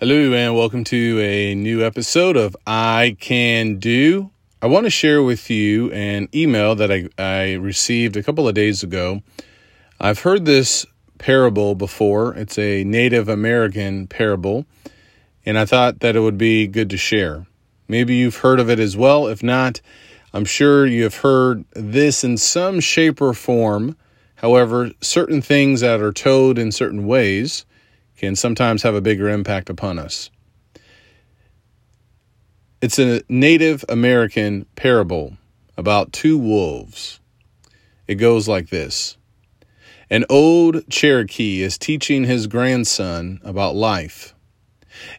Hello, and welcome to a new episode of I Can Do. I want to share with you an email that I, I received a couple of days ago. I've heard this parable before, it's a Native American parable, and I thought that it would be good to share. Maybe you've heard of it as well. If not, I'm sure you have heard this in some shape or form. However, certain things that are told in certain ways can sometimes have a bigger impact upon us. It's a Native American parable about two wolves. It goes like this An old Cherokee is teaching his grandson about life.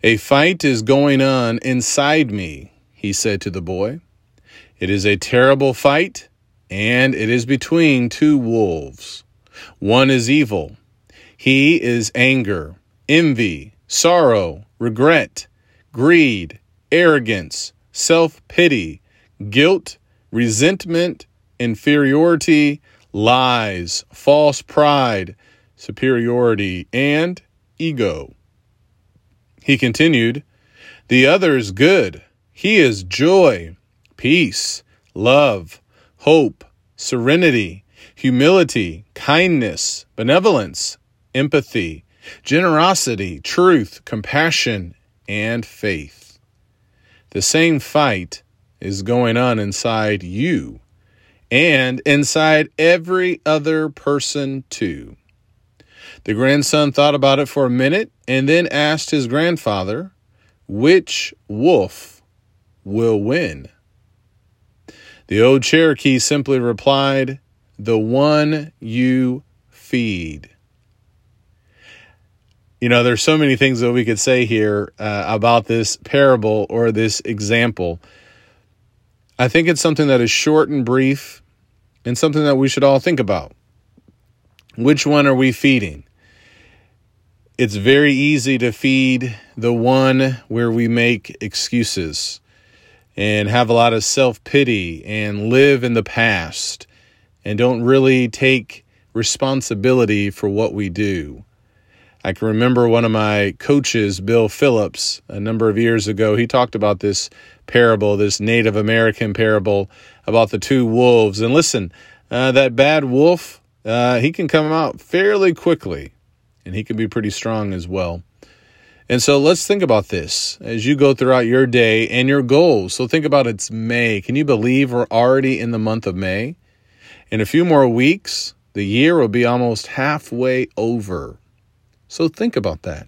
A fight is going on inside me, he said to the boy. It is a terrible fight, and it is between two wolves. One is evil. He is anger envy, sorrow, regret, greed, arrogance, self pity, guilt, resentment, inferiority, lies, false pride, superiority, and ego. He continued, The other is good. He is joy, peace, love, hope, serenity, humility, kindness, benevolence, empathy, generosity, truth, compassion, and faith. The same fight is going on inside you and inside every other person, too. The grandson thought about it for a minute and then asked his grandfather, Which wolf will win? The old Cherokee simply replied, The one you feed. You know, there's so many things that we could say here uh, about this parable or this example. I think it's something that is short and brief and something that we should all think about. Which one are we feeding? It's very easy to feed the one where we make excuses and have a lot of self pity and live in the past and don't really take responsibility for what we do. I can remember one of my coaches, Bill Phillips, a number of years ago, he talked about this parable, this Native American parable about the two wolves. And listen, uh, that bad wolf, uh, he can come out fairly quickly, and he can be pretty strong as well. And so let's think about this as you go throughout your day and your goals. So think about it's May. Can you believe we're already in the month of May? In a few more weeks, the year will be almost halfway over. So think about that.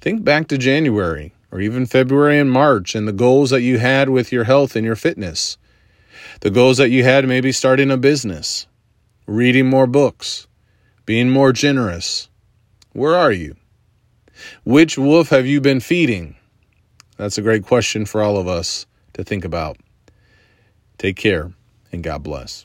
Think back to January or even February and March and the goals that you had with your health and your fitness. The goals that you had maybe starting a business, reading more books, being more generous. Where are you? Which wolf have you been feeding? That's a great question for all of us to think about. Take care and God bless.